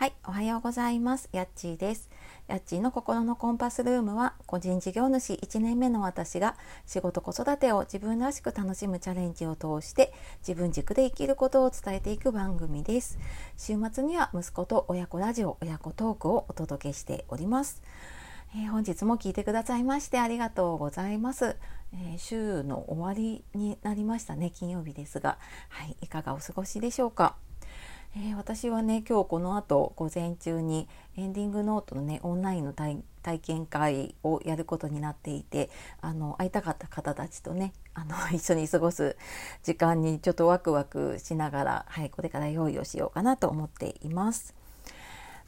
はい、おはようございます。やっちーです。やっちーの心のコンパスルームは、個人事業主1年目の私が仕事子育てを自分らしく楽しむチャレンジを通して、自分軸で生きることを伝えていく番組です。週末には息子と親子ラジオ、親子トークをお届けしております。えー、本日も聞いてくださいましてありがとうございます、えー、週の終わりになりましたね金曜日ですがはいいかがお過ごしでしょうか？えー、私はね今日この後午前中にエンディングノートのねオンラインの体験会をやることになっていてあの会いたかった方たちとねあの 一緒に過ごす時間にちょっとワクワクしながら、はい、これから用意をしようかなと思っています。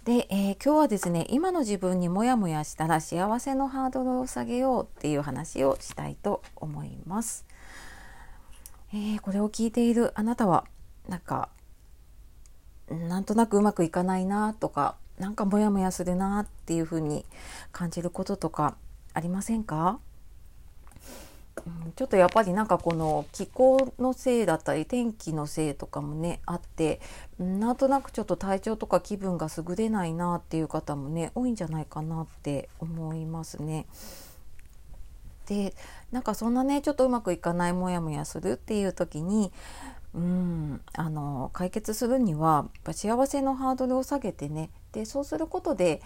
で、えー、今日はですね今の自分にモヤモヤしたら幸せのハードルを下げようっていう話をしたいと思います。えー、これを聞いているあなたはなんかなんとなくうまくいかないなとかなんかモヤモヤするなっていうふうに感じることとかありませんか、うん、ちょっとやっぱりなんかこの気候のせいだったり天気のせいとかもねあってなんとなくちょっと体調とか気分が優れないなっていう方もね多いんじゃないかなって思いますね。でなんかそんなねちょっとうまくいかないモヤモヤするっていう時にうんあの解決するには幸せのハードルを下げてねでそうすることで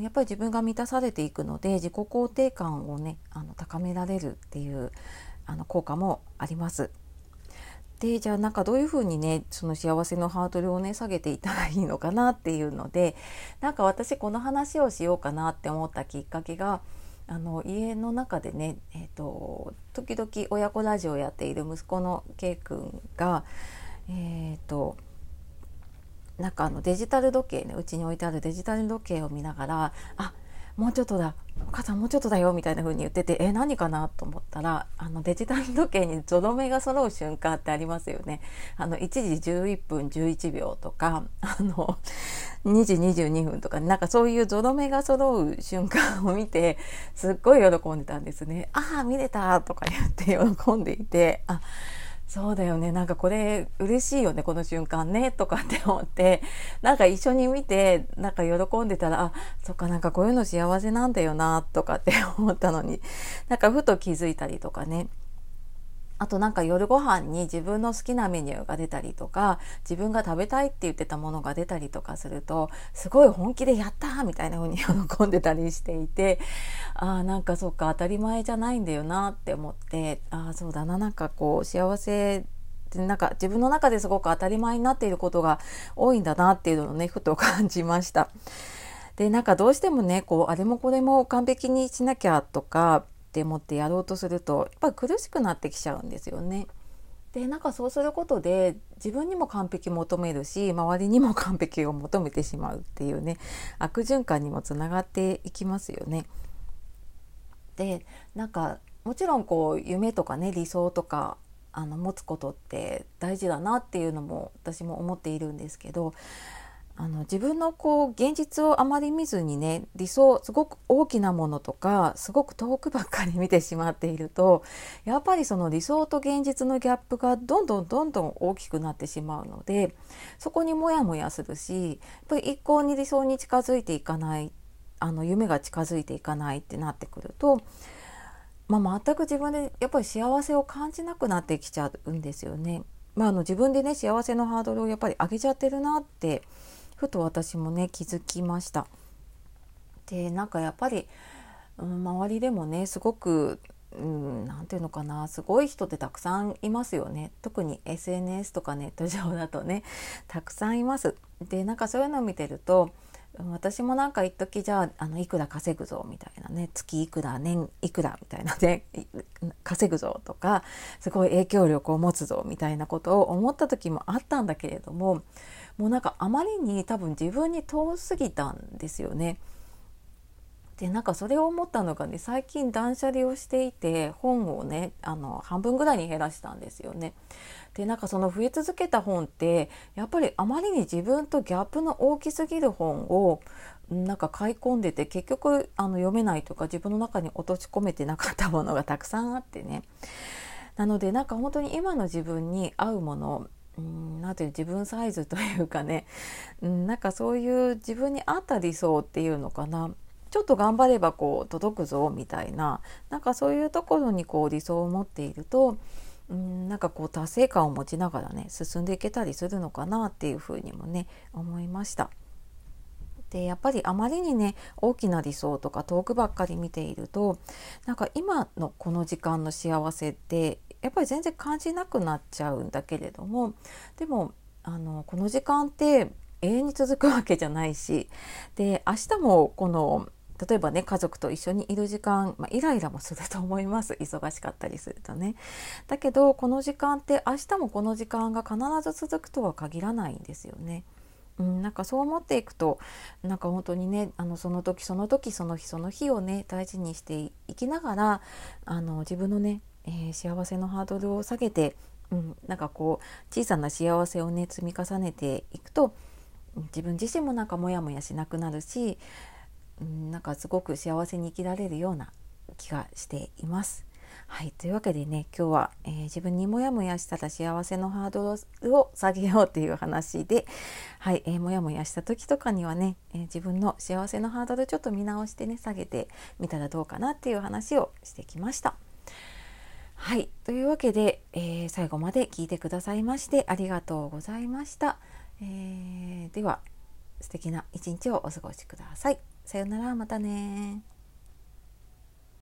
やっぱり自分が満たされていくので自己肯定感をねあの高められるっていうあの効果もあります。でじゃあなんかどういうふうにねその幸せのハードルをね下げていったらいいのかなっていうのでなんか私この話をしようかなって思ったきっかけがあの家の中でね、えーと、時々親子ラジオをやっている息子の K 君が、えーと、なんかあのデジタル時計ねうちに置いてあるデジタル時計を見ながらあもうちょっとだお母さんもうちょっとだよみたいな風に言っててえ何かなと思ったらあのデジタル時計にゾロ目が揃う瞬間ってありますよね。あの1時11分11秒とかあの2時22分とか、なんかそういうゾロ目が揃う瞬間を見てすっごい喜んでたんですね。ああ見れたとか言って喜んでいてあそうだよねなんかこれ嬉しいよねこの瞬間ねとかって思ってなんか一緒に見てなんか喜んでたらあそっかなんかこういうの幸せなんだよなとかって思ったのになんかふと気づいたりとかねあとなんか夜ご飯に自分の好きなメニューが出たりとか自分が食べたいって言ってたものが出たりとかするとすごい本気でやったみたいな風に喜んでたりしていてあなんかそっか当たり前じゃないんだよなって思ってああそうだななんかこう幸せってなんか自分の中ですごく当たり前になっていることが多いんだなっていうのをねふと感じました。でなんかどうしてもねこうあれもこれも完璧にしなきゃとかって思ってやろうとするとやっぱり苦しくなってきちゃうんですよね。でなんかそうすることで自分にも完璧求めるし周りにも完璧を求めてしまうっていうね悪循環にもつながっていきますよね。でなんかもちろんこう夢とかね理想とかあの持つことって大事だなっていうのも私も思っているんですけどあの自分のこう現実をあまり見ずにね理想すごく大きなものとかすごく遠くばっかり見てしまっているとやっぱりその理想と現実のギャップがどんどんどんどん大きくなってしまうのでそこにモヤモヤするしやっぱり一向に理想に近づいていかないあの夢が近づいていかないってなってくると、まあ、全く自分でやっぱり幸せを感じなくなってきちゃうんですよね。まあ、あの自分でね幸せのハードルをやっぱり上げちゃってるなってふと私もね気づきました。でなんかやっぱり、うん、周りでもねすごく何、うん、て言うのかなすごい人ってたくさんいますよね特に SNS とかネット上だとねたくさんいます。でなんかそういうのを見てると私もなんか一時じゃああのいくら稼ぐぞみたいなね月いくら年いくらみたいなね 稼ぐぞとかすごい影響力を持つぞみたいなことを思った時もあったんだけれどももうなんかあまりに多分自分に遠すぎたんですよね。でなんかそれを思ったのがね最近断捨離をしていて本をねあの半分ぐらいに減らしたんですよね。でなんかその増え続けた本ってやっぱりあまりに自分とギャップの大きすぎる本をなんか買い込んでて結局あの読めないとか自分の中に落とし込めてなかったものがたくさんあってねなのでなんか本当に今の自分に合うものうんなんていう自分サイズというかね、うん、なんかそういう自分に合った理想っていうのかなちょっと頑張ればこう届くぞみたいななんかそういうところにこう理想を持っているとうんなんかこう達成感を持ちながらね進んでいけたりするのかなっていうふうにもね思いました。でやっぱりあまりにね大きな理想とか遠くばっかり見ているとなんか今のこの時間の幸せってやっぱり全然感じなくなっちゃうんだけれどもでもあのこの時間って永遠に続くわけじゃないしで明日もこの例えばね家族と一緒にいる時間、まあ、イライラもすると思います忙しかったりするとねだけどこの時間って明日もこの時間が必ず続くとは限らないんですよね。うん、なんかそう思っていくとなんか本当にねあのその時その時その日その日をね大事にしていきながらあの自分のね、えー、幸せのハードルを下げて、うん、なんかこう小さな幸せをね積み重ねていくと自分自身もなんかモヤモヤしなくなるし、うん、なんかすごく幸せに生きられるような気がしています。はい、というわけでね今日は、えー、自分にモヤモヤしたら幸せのハードルを下げようという話で、はいえー、モヤモヤした時とかにはね、えー、自分の幸せのハードルちょっと見直してね下げてみたらどうかなっていう話をしてきました。はい。というわけで、え、最後まで聞いてくださいましてありがとうございました。え、では、素敵な一日をお過ごしください。さよなら、またね